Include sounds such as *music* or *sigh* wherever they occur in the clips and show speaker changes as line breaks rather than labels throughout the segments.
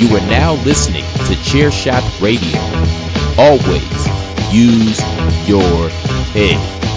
You are now listening to Chairshot Radio. Always use your head.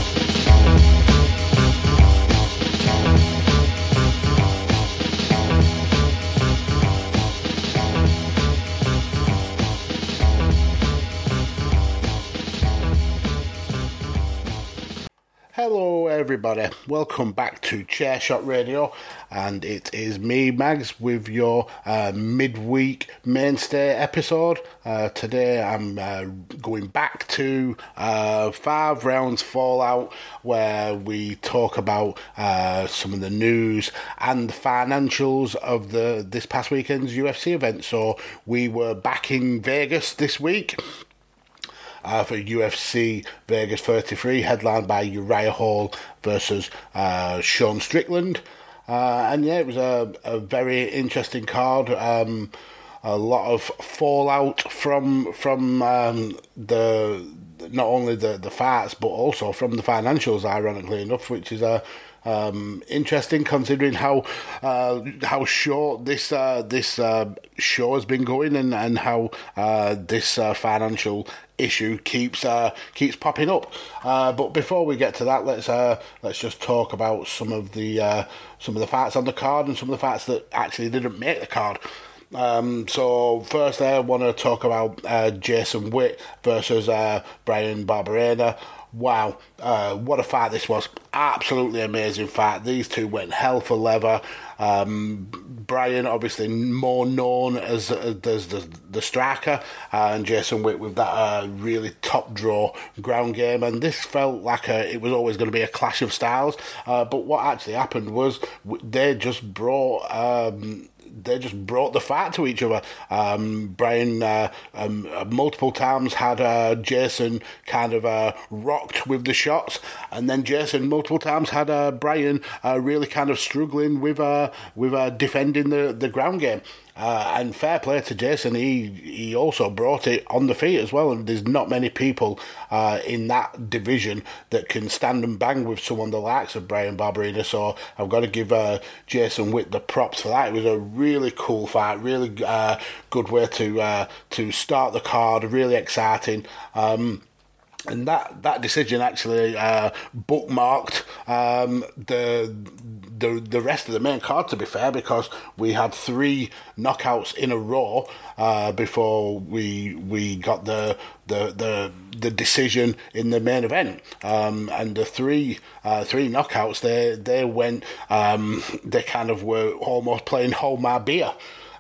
Hello, everybody. Welcome back to Chairshot Radio, and it is me, Mags, with your uh, midweek mainstay episode. Uh, today, I'm uh, going back to uh, five rounds Fallout, where we talk about uh, some of the news and the financials of the this past weekend's UFC event. So we were back in Vegas this week uh, for UFC Vegas 33, headlined by Uriah Hall versus uh, Sean Strickland. Uh, and yeah, it was a, a very interesting card. Um, a lot of fallout from from um, the not only the the fights but also from the financials. Ironically enough, which is a um, interesting considering how uh, how short this uh, this uh, show has been going and and how uh, this uh, financial issue keeps uh, keeps popping up. Uh, but before we get to that, let's uh, let's just talk about some of the some of the fights on the card and some of the fights that actually didn't make the card. Um, so first, I want to talk about uh, Jason Witt versus uh, Bryan Barberena. Wow, uh, what a fight this was! Absolutely amazing fight. These two went hell for leather. Um, Bryan, obviously more known as, as the, the striker, and Jason Witt with that uh, really top draw ground game. And this felt like a, it was always going to be a clash of styles. Uh, but what actually happened was they just brought. Um, they just brought the fight to each other. Um, Bryan uh, um, multiple times had uh, Jason kind of uh, rocked with the shots, and then Jason multiple times had uh, Bryan uh, really kind of struggling with uh, with defending the, the ground game. Uh, and fair play to Jason, he he also brought it on the feet as well. And there's not many people uh, in that division that can stand and bang with someone the likes of Bryan Barberena. So I've got to give uh, Jason Witt the props for that. It was a really cool fight, really uh, good way to uh, to start the card, really exciting. Um, and that, that decision actually uh, bookmarked um, the the the rest of the main card. To be fair, because we had three knockouts in a row uh, before we we got the the the the decision in the main event, um, and the three uh, three knockouts they they went um, *laughs* they kind of were almost playing hold my beer.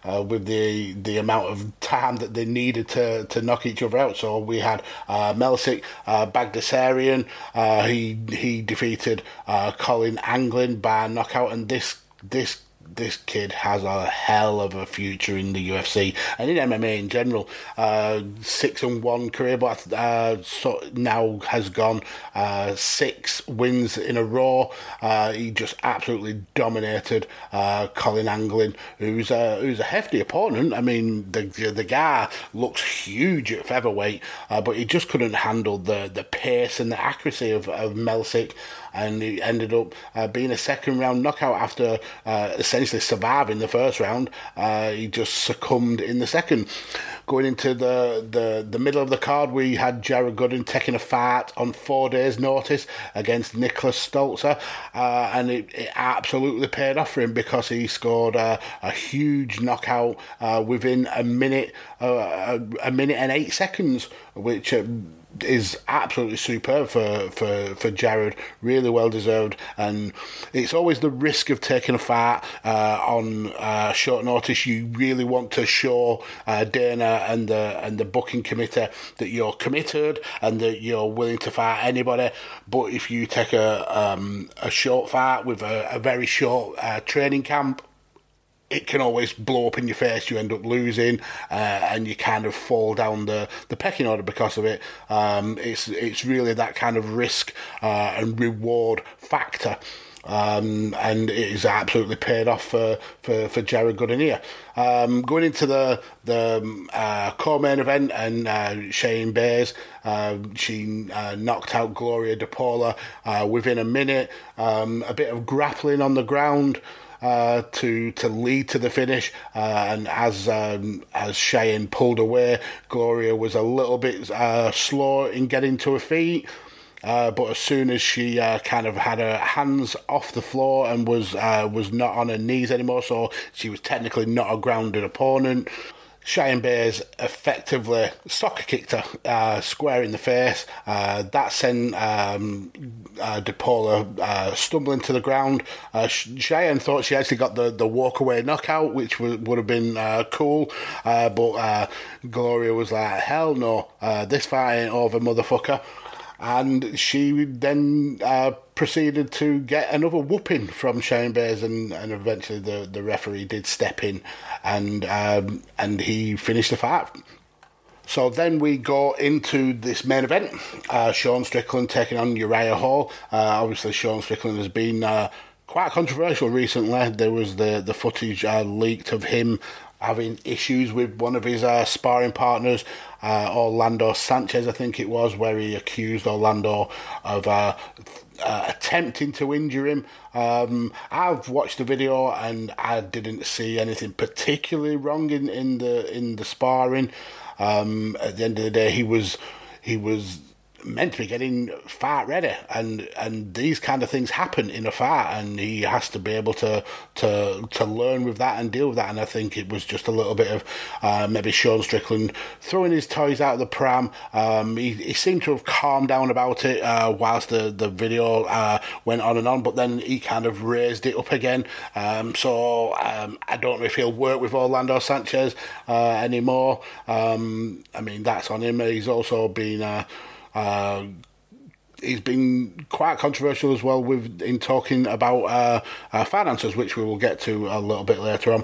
Uh, with the the amount of time that they needed to, to knock each other out. So we had uh, Melsik uh, Bagdasaryan. Uh, he he defeated uh, Colin Anglin by knockout, and this this this kid has a hell of a future in the UFC and in MMA in general. Uh, six and one career, but uh, so now has gone uh, six wins in a row. Uh, he just absolutely dominated uh, Colin Anglin, who's a who's a hefty opponent. I mean, the the guy looks huge at featherweight, uh, but he just couldn't handle the the pace and the accuracy of, of Melsik and he ended up uh, being a second round knockout after uh, essentially surviving the first round. Uh, he just succumbed in the second. Going into the, the, the middle of the card, we had Jared Gooden taking a fight on four days' notice against Nicholas Stolze, uh, and it, it, absolutely paid off for him because he scored a, a huge knockout uh, within a minute, uh, a, a, minute and eight seconds, which is absolutely superb for, for, for Jared. Really well deserved. And it's always the risk of taking a fight uh, on uh, short notice. You really want to show uh, Dana and the and the booking committee that you're committed and that you're willing to fight anybody. But if you take a um, a short fight with a, a very short uh, training camp it can always blow up in your face. You end up losing, uh, and you kind of fall down the, the pecking order because of it. Um, it's it's really that kind of risk uh, and reward factor. Um, and it is absolutely paid off for, for, for Jared Gooden here. Um, going into the the uh, co-main event, and uh, Cheyanne Buys, uh, she knocked out Gloria DePaula uh, within a minute. Um, a bit of grappling on the ground uh, to to lead to the finish. Uh, and as um, as Cheyanne pulled away, Gloria was a little bit uh, slow in getting to her feet. Uh, but as soon as she uh, kind of had her hands off the floor and was uh, was not on her knees anymore, so she was technically not a grounded opponent. Cheyanne Buys effectively soccer kicked her uh, square in the face. Uh, that sent um, uh, DePaula uh, stumbling to the ground. Uh, Cheyanne thought she actually got the, the walk away knockout, which would, would have been uh, cool. Uh, but Gloria was like, hell no, this fight ain't over, motherfucker and she then uh, proceeded to get another whooping from Shane Buys, and, and eventually the, the referee did step in, and um, and he finished the fight. So then we go into this main event. Uh, Sean Strickland taking on Uriah Hall. Uh, obviously, Sean Strickland has been uh, quite controversial recently. There was the the footage uh, leaked of him having issues with one of his uh, sparring partners, uh, Orlando Sanchez, I think it was, where he accused Orlando of uh, uh, attempting to injure him. Um, I've watched the video and I didn't see anything particularly wrong in, in the in the sparring. Um, at the end of the day, he was he was meant to be getting fight ready, and and these kind of things happen in a fight, and he has to be able to to to learn with that and deal with that. And I think it was just a little bit of uh, maybe Sean Strickland throwing his toys out of the pram. Um, he, he seemed to have calmed down about it uh, whilst the the video uh, went on and on, but then he kind of raised it up again. Um, so um, I don't know if he'll work with Orlando Sanchez uh, anymore. Um, I mean that's on him. He's also been uh, uh, he's been quite controversial as well with in talking about uh, uh, finances, which we will get to a little bit later on.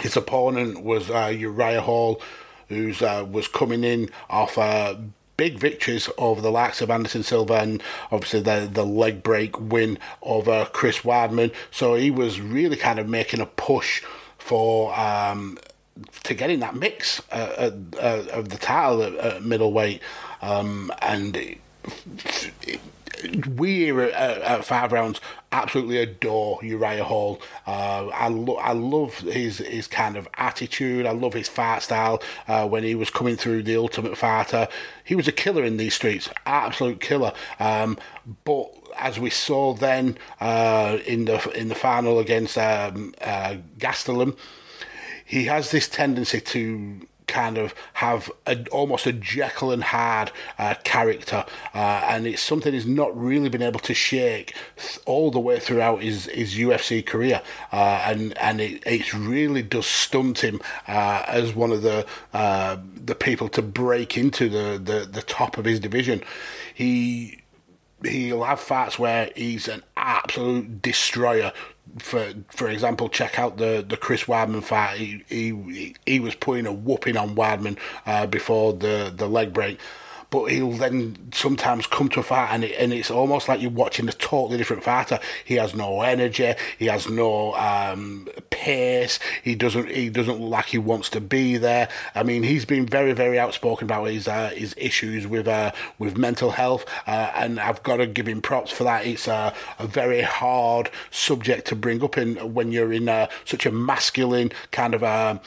His opponent was uh, Uriah Hall, who uh, was coming in off uh, big victories over the likes of Anderson Silva and obviously the the leg break win over Chris Weidman. So he was really kind of making a push for. Um, to get in that mix of the title at middleweight, um, and we at, at, Five Rounds absolutely adore Uriah Hall. Uh, I, lo- I love his his kind of attitude. I love his fight style. Uh, when he was coming through the Ultimate Fighter, he was a killer in these streets, absolute killer. Um, but as we saw then uh, in the in the final against um, uh, Gastelum, he has this tendency to kind of have a, almost a Jekyll and Hyde uh, character, uh, and it's something he's not really been able to shake th- all the way throughout his, his UFC career, uh, and and it, it really does stunt him uh, as one of the uh, the people to break into the, the, the top of his division. He he'll have fights where he's an absolute destroyer. For for example, check out the, the Chris Weidman fight. He, he he was putting a whooping on Weidman uh, before the, the leg break but he'll then sometimes come to a fight and, it, and it's almost like you're watching a totally different fighter. He has no energy, he has no um, pace, he doesn't he doesn't look like he wants to be there. I mean, he's been very very outspoken about his uh, his issues with uh, with mental health, uh, and I've got to give him props for that. It's a, a very hard subject to bring up in when you're in uh, such a masculine kind of a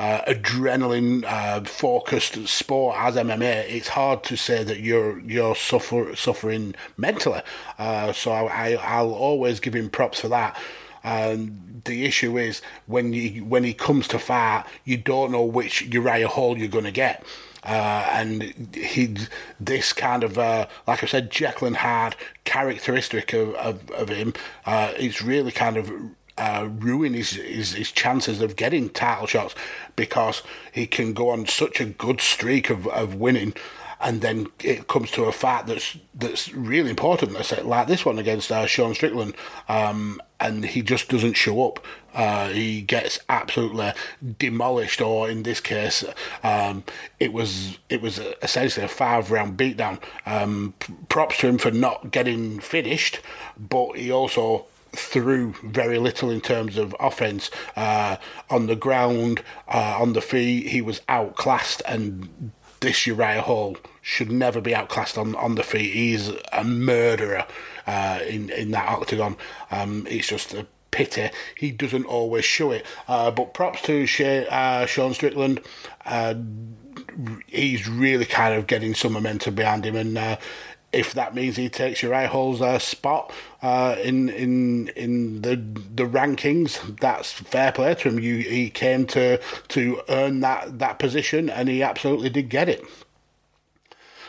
uh, adrenaline uh, focused sport as MMA, it's hard to say that you're you're suffer, suffering mentally. Uh, so I, I will always give him props for that. And the issue is when you when he comes to fight, you don't know which Uriah Hall you're going to get. Uh, and he this kind of uh, like I said Jekyll and Hyde characteristic of, of, of him uh, it's really kind of uh, ruin his, his, his chances of getting title shots because he can go on such a good streak of, of winning and then it comes to a fight that's that's really important, like this one against uh, Sean Strickland, um, and he just doesn't show up. Uh, he gets absolutely demolished, or in this case, um, it was it was essentially a five round beatdown. Um, props to him for not getting finished, but he also threw very little in terms of offense uh, on the ground, uh, on the feet. He was outclassed, and this Uriah Hall should never be outclassed on, on the feet. He's a murderer uh, in in that octagon. Um, it's just a pity he doesn't always show it. Uh, but props to uh, Sean Strickland. Uh, he's really kind of getting some momentum behind him, and if that means he takes Uriah Hall's uh, spot uh, in in in the the rankings, that's fair play to him. You, he came to to earn that that position, and he absolutely did get it.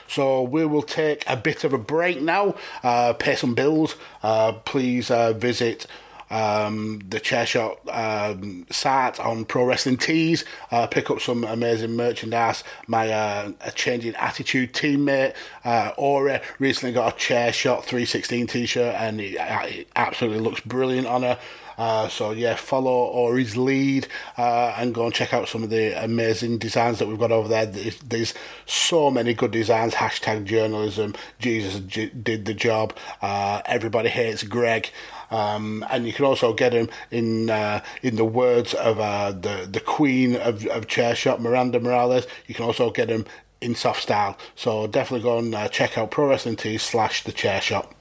So we will take a bit of a break now, uh, pay some bills. Uh, please uh, visit um, the Chairshot um, site on Pro Wrestling Tees. Uh, pick up some amazing merchandise. My uh, changing attitude teammate uh, Ori recently got a Chairshot 316 t-shirt, and it, uh, it absolutely looks brilliant on her. Uh, so yeah, follow Ori's lead uh, and go and check out some of the amazing designs that we've got over there. There's, there's so many good designs. Hashtag journalism. Jesus did the job. Uh, everybody hates Greg. Um, and you can also get him in uh, in the words of uh, the the queen of, of chair shot, Miranda Morales. You can also get him in soft style. So definitely go and uh, check out Pro Wrestling Tees slash the chair shot.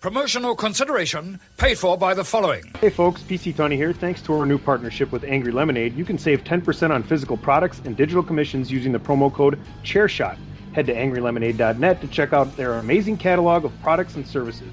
Promotional consideration paid for by the following.
Hey folks, PC Tony here. Thanks to our new partnership with Angry Lemonade, you can save 10% on physical products and digital commissions using the promo code ChairShot. Head to angrylemonade.net to check out their amazing catalog of products and services.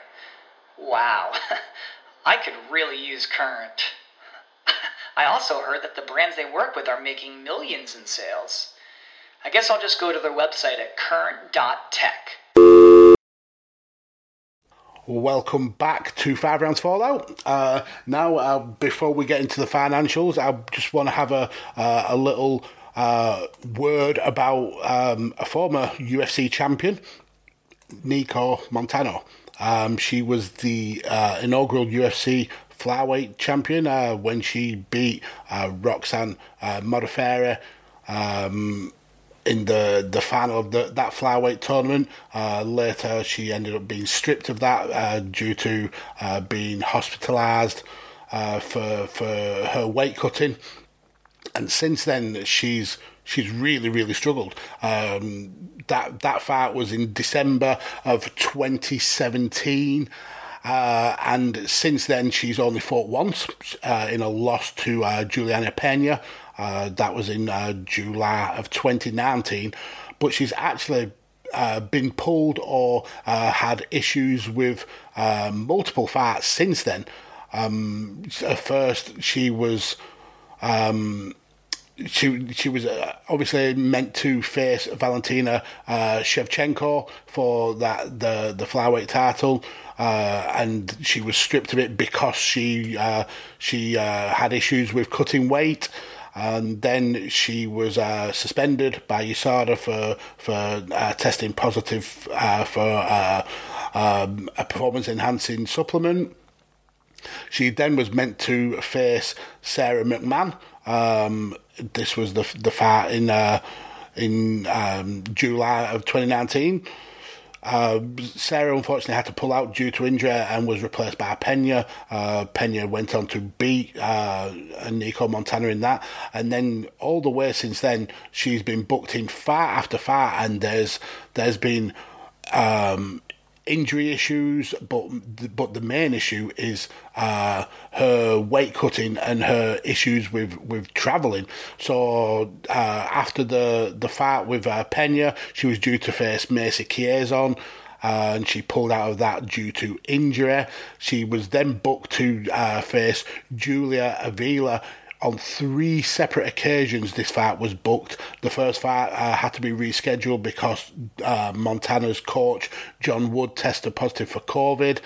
Wow, *laughs* I could really use Current. *laughs* I also heard that the brands they work with are making millions in sales. I guess I'll just go to their website at current.tech.
Welcome back to Five Rounds Fallout. Uh, now, uh, before we get into the financials, I just want to have a uh, a little uh, word about um, a former UFC champion, Nicco Montano. Um, she was the uh, inaugural UFC flyweight champion uh, when she beat uh, Roxanne uh, Modafferi um, in the, the final of the, that flyweight tournament. Uh, later, she ended up being stripped of that uh, due to uh, being hospitalised for for her weight cutting. And since then, she's she's really really struggled. Um, that that fight was in December of 2017. Uh, and since then, she's only fought once uh, in a loss to uh, Juliana Pena. Uh, that was in uh, July of 2019. But she's actually uh, been pulled or had issues with multiple fights since then. Um, at first, she was. Um, she she was uh, obviously meant to face Valentina uh, Shevchenko for that the the flyweight title, uh, and she was stripped of it because she uh, she uh, had issues with cutting weight. And then she was uh, suspended by USADA for for testing positive for um, a performance enhancing supplement. She then was meant to face Sarah McMahon. Um, this was the the fight in uh, in um, July of 2019. Uh, Sarah unfortunately had to pull out due to injury and was replaced by Pena. Uh, Pena went on to beat uh, Nicco Montano in that, and then all the way since then she's been booked in fight after fight, and there's there's been um, injury issues, but but the main issue is uh, her weight cutting and her issues with with traveling. So uh, after the the fight with uh, Pena, she was due to face Macy Chiasson. Uh, and she pulled out of that due to injury. She was then booked to uh, face Julia Avila on three separate occasions this fight was booked. The first fight uh, had to be rescheduled because uh, Montano's coach John Wood tested positive for COVID.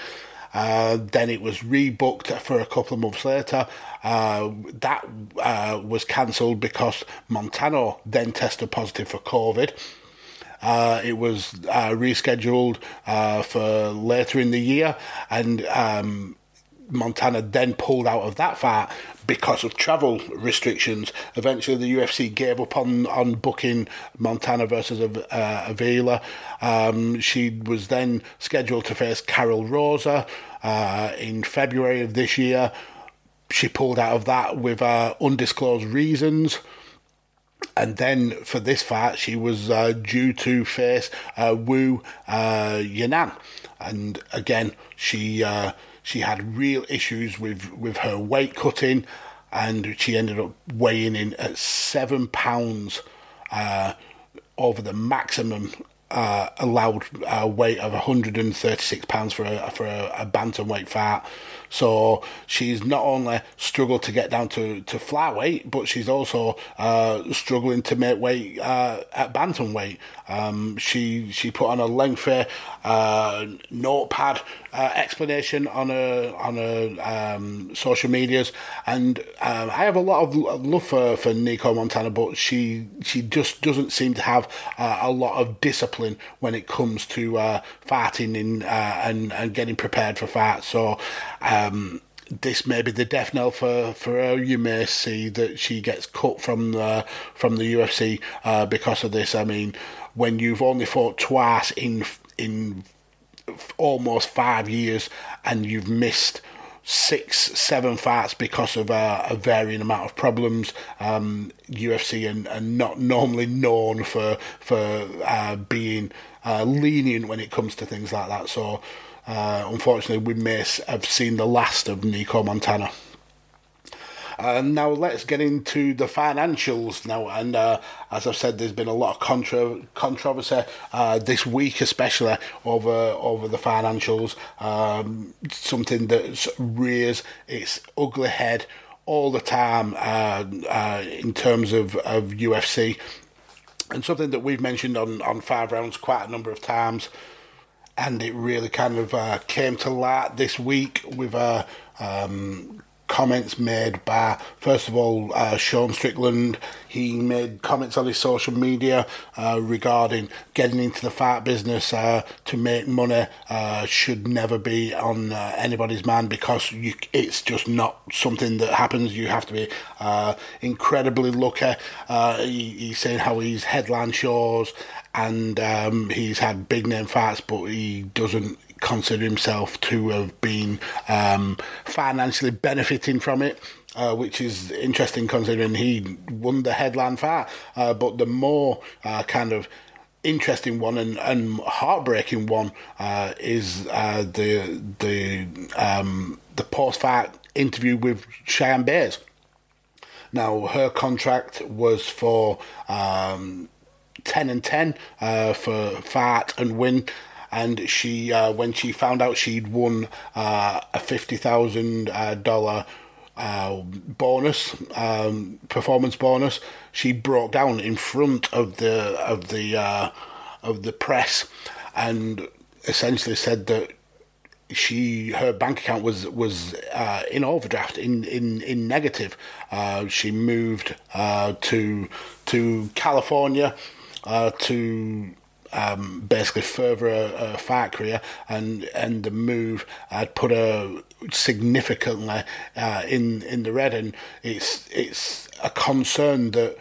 Uh, then it was rebooked for a couple of months later. Uh, that uh, was cancelled because Montano then tested positive for COVID. Uh, it was rescheduled for later in the year, and um, Montano then pulled out of that fight because of travel restrictions. Eventually, the UFC gave up on, on booking Montano versus uh, Avila. Um, she was then scheduled to face Karol Rosa uh, in February of this year. She pulled out of that with uh, undisclosed reasons. And then for this fight, she was uh, due to face uh, Wu uh, Yanan. And again, she she had real issues with with her weight cutting, and she ended up weighing in at seven pounds uh, over the maximum uh, allowed uh, weight of 136 pounds for a for a, a bantamweight fight. So she's not only struggled to get down to, to flyweight, but she's also uh, struggling to make weight uh, at bantamweight. Um, she she put on a lengthy uh, notepad uh, explanation on her on her um, social medias, and um, I have a lot of love for, for Nicco Montano, but she she just doesn't seem to have uh, a lot of discipline when it comes to uh, fighting in, and and getting prepared for fights. So. Um, this may be the death knell for, for her. You may see that she gets cut from the from the UFC uh, because of this. I mean, when you've only fought twice in in almost five years and you've missed six, seven fights because of uh, a varying amount of problems. Um, UFC and, and not normally known for for uh, being uh, lenient when it comes to things like that. So uh, unfortunately, we may have seen the last of Nicco Montano. Uh, now let's get into the financials now. And uh, as I've said, there's been a lot of contra- controversy uh, this week, especially over over the financials. Um, something that rears its ugly head all the time uh, uh, in terms of, of UFC, and something that we've mentioned on on five rounds quite a number of times. And it really kind of uh, came to light this week with a um, comments made by, first of all, uh, Sean Strickland. He made comments on his social media uh, regarding getting into the fight business uh, to make money uh, should never be on uh, anybody's mind because you, it's just not something that happens. You have to be uh, incredibly lucky. He, he's saying how he's headline shows and um, he's had big name fights, but he doesn't consider himself to have been um, financially benefiting from it. Uh, which is interesting considering he won the headline fight. Uh, but the more uh, kind of interesting one and, and heartbreaking one uh, is uh, the the um, the post fight interview with Cheyanne Buys. Now her contract was for um, ten and ten uh, for fight and win and she uh, when she found out she'd won uh, a fifty thousand uh, dollar uh, bonus um, performance bonus, she broke down in front of the of the uh, of the press and essentially said that she her bank account was was uh, in overdraft in in in negative. Uh, she moved uh, to to California uh, to um, basically further a, a fight career, and and the move had put her significantly uh, in in the red, and it's it's a concern that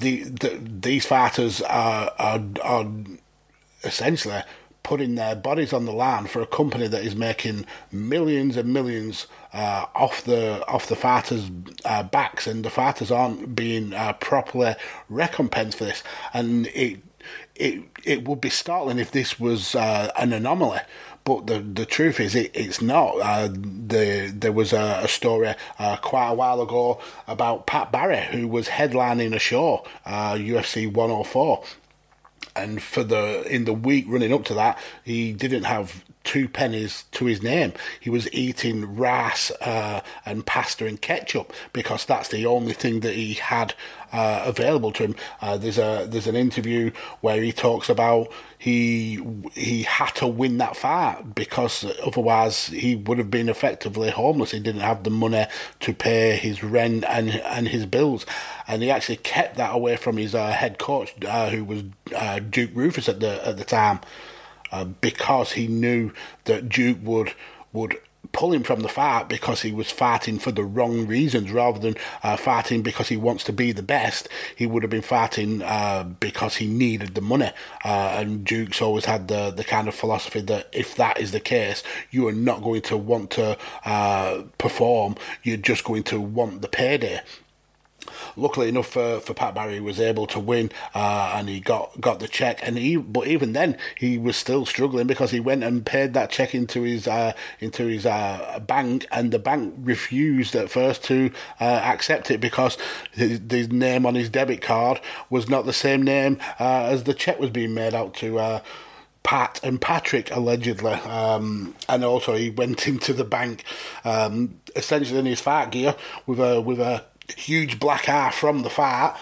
the, the these fighters are, are are essentially putting their bodies on the line for a company that is making millions and millions uh, off the off the fighters' uh, backs, and the fighters aren't being uh, properly recompensed for this. And it it it would be startling if this was uh, an anomaly. But the the truth is, it, it's not. Uh, the there was a, a story uh, quite a while ago about Pat Barry, who was headlining a show, UFC uh, 104, and for the in the week running up to that, he didn't have two pennies to his name. He was eating rice uh, and pasta and ketchup because that's the only thing that he had uh, available to him. Uh, there's a there's an interview where he talks about he he had to win that fight because otherwise he would have been effectively homeless. He didn't have the money to pay his rent and and his bills, and he actually kept that away from his uh, head coach, uh, who was uh, Duke Roufus at the at the time. Uh, because he knew that Duke would would pull him from the fight because he was fighting for the wrong reasons rather than uh, fighting because he wants to be the best. He would have been fighting uh, because he needed the money. Uh, and Duke's always had the, the kind of philosophy that if that is the case, you are not going to want to uh, perform, you're just going to want the payday. Luckily enough for, for Pat Barry, was able to win uh, and he got, got the check. And he, but even then, he was still struggling because he went and paid that check into his uh, into his uh, bank, and the bank refused at first to uh, accept it because his, name on his debit card was not the same name uh, as the check was being made out to. Uh, Pat and Patrick allegedly, um, and also he went *laughs* into the bank, um, essentially in his fart gear with a with a huge black eye from the fart.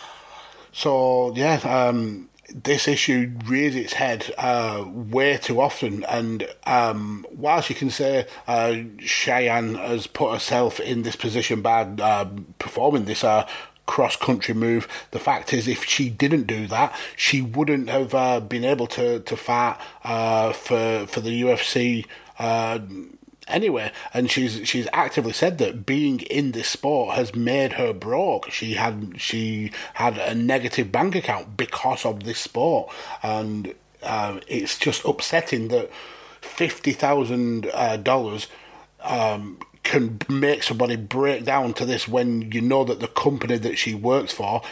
So yeah, um, this issue rears its head uh, way too often. And um, whilst you can say uh, Cheyanne has put herself in this position by uh, performing this uh, cross country move. The fact is, if she didn't do that, she wouldn't have uh, been able to to fight uh, for for the UFC. Anyway, and she's she's actively said that being in this sport has made her broke. She had she had a negative bank account because of this sport, and uh, it's just upsetting that fifty thousand uh, dollars um, can make somebody break down to this when you know that the company that she works for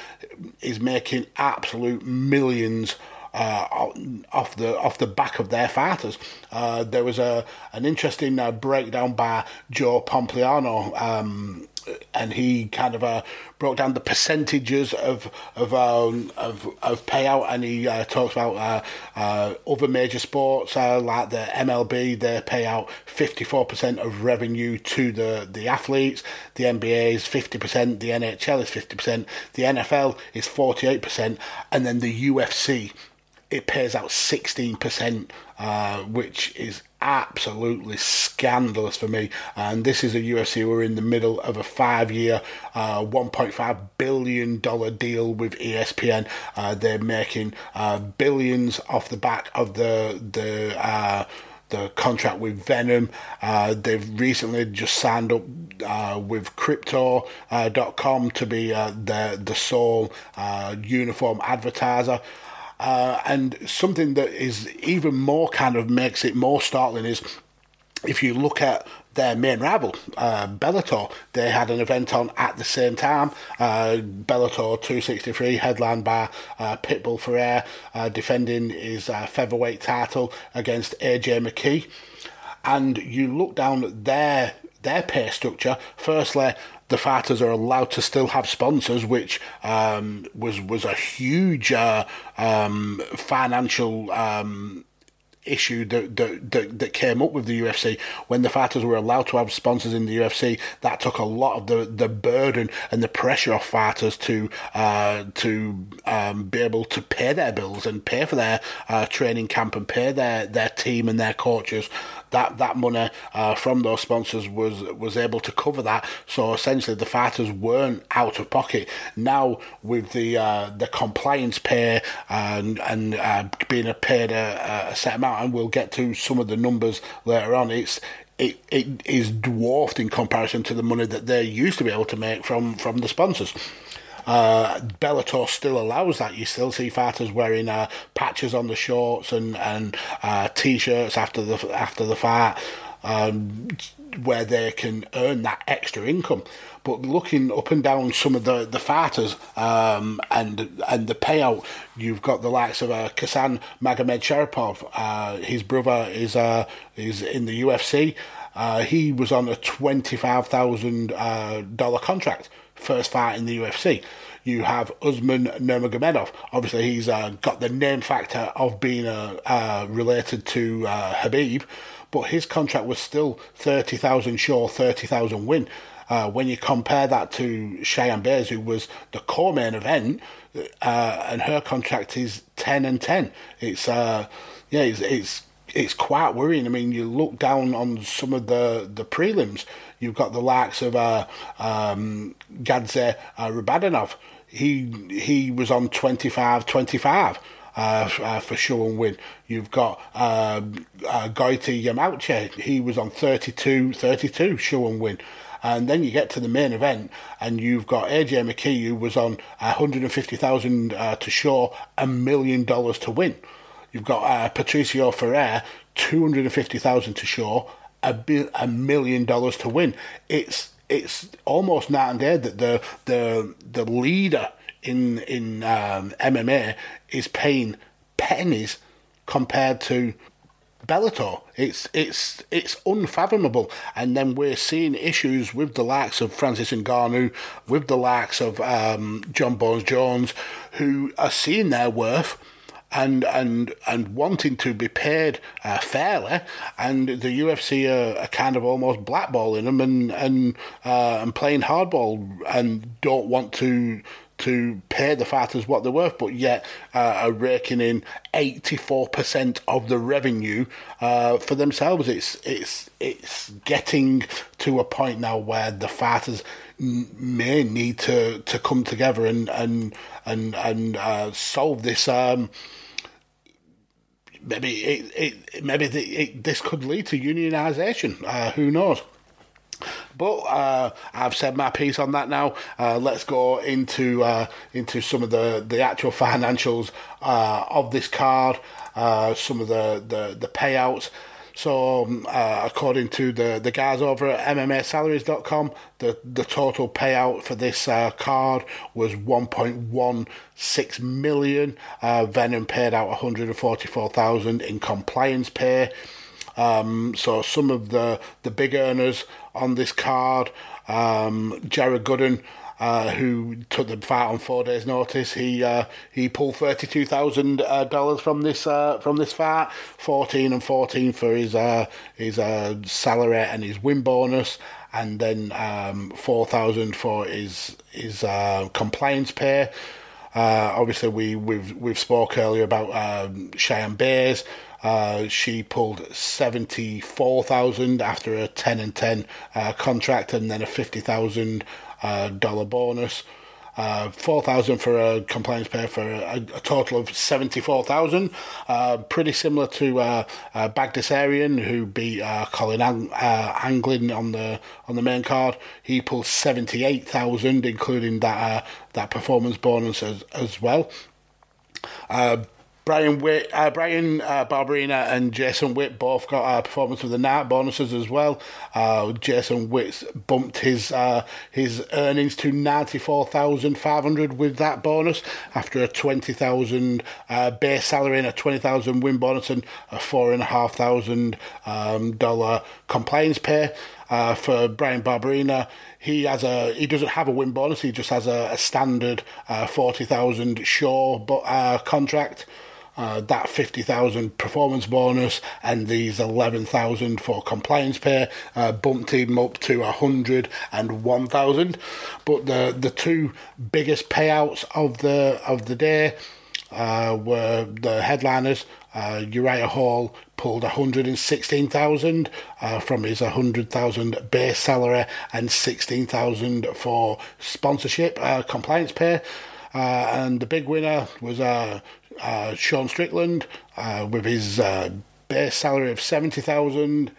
is making absolute millions uh, off the off the back of their fighters. Uh, there was a an interesting uh, breakdown by Joe Pompliano um, and he kind of uh, broke down the percentages of of um, of, of payout, and he uh, talks about uh, uh other major sports uh, like the MLB. They pay out fifty four percent of revenue to the the athletes. The NBA is fifty percent. The NHL is fifty percent. The NFL is forty eight percent, and then the UFC it pays out 16%, uh, which is absolutely scandalous for me. And this is a UFC who are in the middle of a five year, uh, $1.5 billion deal with ESPN. Uh, they're making uh, billions off the back of the, the, uh, the contract with Venum. Uh, they've recently just signed up uh, with Crypto.com uh, to be uh, the the sole uh, uniform advertiser. Uh, and something that is even more kind of makes it more startling is if you look at their main rival, uh, Bellator, they had an event on at the same time. Uh, Bellator 263, headlined by uh, Pitbull Freire, uh, defending his uh, featherweight title against AJ McKee. And you look down at their their pay structure. Firstly, the fighters are allowed to still have sponsors, which um, was was a huge uh, um, financial um, issue that, that, that that came up with the UFC when the fighters were allowed to have sponsors in the UFC. That took a lot of the, the burden and the pressure off fighters to uh, to um, be able to pay their bills and pay for their uh, training camp and pay their, their team and their coaches that that money uh, from those sponsors was was able to cover that. So essentially, the fighters weren't out of pocket. Now with the uh, the compliance pay and and uh, being paid a, a set amount, and we'll get to some of the numbers later on. It's it, it is dwarfed in comparison to the money that they used to be able to make from, from the sponsors. Uh, Bellator still allows that. You still see fighters wearing uh, patches on the shorts and and uh, t-shirts after the after the fight, um, where they can earn that extra income. But looking up and down some of the the fighters um, and and the payout, you've got the likes of uh, Kasan Magomed Sharipov. Uh, his brother is uh, is in the UFC. Uh, he was on a twenty five thousand uh, dollar contract first fight in the UFC. You have Usman Nurmagomedov. Obviously, he's uh, got the name factor of being uh, uh, related to uh, Khabib, but his contract was still 30,000 sure, 30,000 win. Uh, when you compare that to Cheyanne Buys, who was the core main event, uh, and her contract is 10 and 10. It's, yeah, it's, it's it's quite worrying. I mean, you look down on some of the, the prelims, you've got the likes of uh, um, Gadzhi uh, Rabadanov. He he was on 25 25 uh, uh, for show and win. You've got uh, uh, Goiti Yamauchi. He was on 32 32 show and win. And then you get to the main event, and you've got AJ McKee, who was on 150,000 uh, to show, a million dollars to win. You've got uh, Patricio Freire, 250,000 to show, a, bi- a million dollars to win. It's it's almost night and day that the the the leader in in um, MMA is paying pennies compared to Bellator. It's it's it's unfathomable. And then we're seeing issues with the likes of Francis Ngannou, with the likes of um, John Bones Jones, who are seeing their worth and and and wanting to be paid uh, fairly, and the UFC are, are, kind of almost blackballing them and and uh, and playing hardball and don't want to to pay the fighters what they're worth, but yet uh, are raking in 84% of the revenue uh, for themselves. It's it's it's getting to a point now where the fighters may need to, to come together and and and and uh, solve this. Um, maybe it, it maybe it, this could lead to unionisation. Uh, who knows? But uh, I've said my piece on that now. Uh, let's go into uh, into some of the, the actual financials uh, of this card, uh, some of the, the, the payouts. So, um, uh, according to the, the guys over at MMASalaries.com, the, the total payout for this card was 1.16 million. Venum paid out 144,000 in compliance pay. Um, so some of the, the big earners on this card, um, Jared Gooden, uh, who took the fight on four days' notice. He uh, he pulled thirty two thousand uh, dollars from this uh, from this fight, fourteen and fourteen for his his salary and his win bonus, and then um, four thousand for his his compliance pay. obviously, we we've we've spoke earlier about um, Cheyanne Buys. Uh, she pulled seventy four thousand after a ten and ten uh, contract, and then a fifty thousand uh, dollar bonus. Uh, four thousand for a compliance pay for a, a total of seventy four thousand. Uh, pretty similar to uh, uh, Bagdasaryan, who beat uh, Collin Ang- uh, Anglin on the on the main card. He pulled seventy eight thousand, including that uh, that performance bonus as as well. Brian Witt, uh, Bryan uh, Barberena and Jason Witt both got uh, performance of the night bonuses as well. Uh, Jason Witt bumped his uh, his earnings to ninety four thousand five hundred with that bonus after a twenty thousand uh, base salary and a twenty thousand win bonus and a four and a half thousand um, dollar compliance pay. Uh, for Bryan Barberena. He has a he doesn't have a win bonus. He just has a, a standard uh, forty thousand Shaw uh, contract uh, that 50,000 performance bonus and these 11,000 for compliance pay uh, bumped him up to 101,000 but the the two biggest payouts of the of the day uh, were the headliners uh, Uriah Hall pulled 116,000 uh, from his 100,000 base salary and 16,000 for sponsorship uh, compliance pay. Uh, and the big winner was uh, Sean Strickland uh, with his uh, base salary of 70,000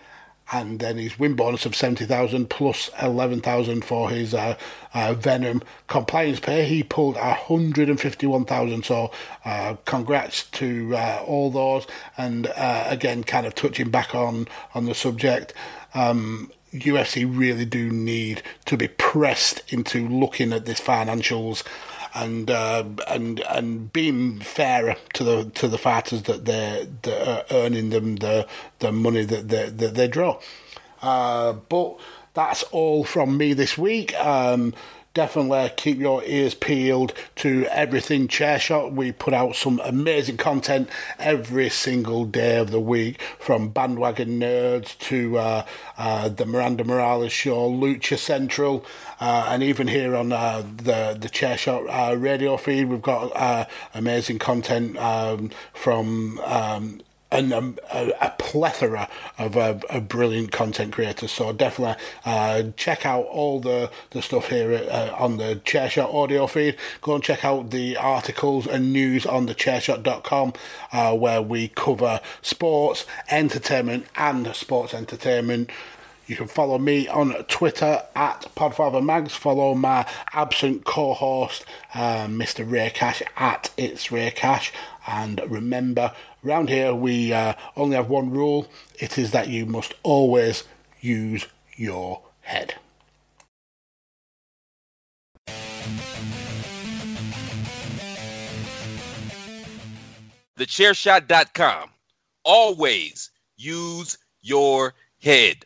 and then his win bonus of 70,000 plus 11,000 for his uh, uh, Venum compliance pay. He pulled 151,000. So, uh, congrats to all those. And again, kind of touching back on, on the subject, um, UFC really do need to be pressed into looking at this financials and uh, and and being fairer to the to the fighters that they're that are earning them the the money that they that they draw. Uh, but that's all from me this week. Um, definitely keep your ears peeled to everything Chairshot. We put out some amazing content every single day of the week, from Bandwagon Nerds to uh, uh, the Miranda Morales Show, Lucha Central, uh, and even here on uh, the the Chairshot uh, radio feed, we've got uh, amazing content um, from. Um, and um, a, a, plethora of, uh, brilliant content creators. So definitely uh, check out all the, the stuff here uh, on the Chairshot audio feed. Go and check out the articles and news on the chairshot.com uh, where we cover sports, entertainment, and sports entertainment. You can follow me on Twitter at PodfatherMags. Follow my absent co-host, uh, Mr. Ray Cash, at It's Ray Cash. And remember, Around here, we uh, only have one rule it is that you must always use your head.
TheChairShot.com. Always use your head.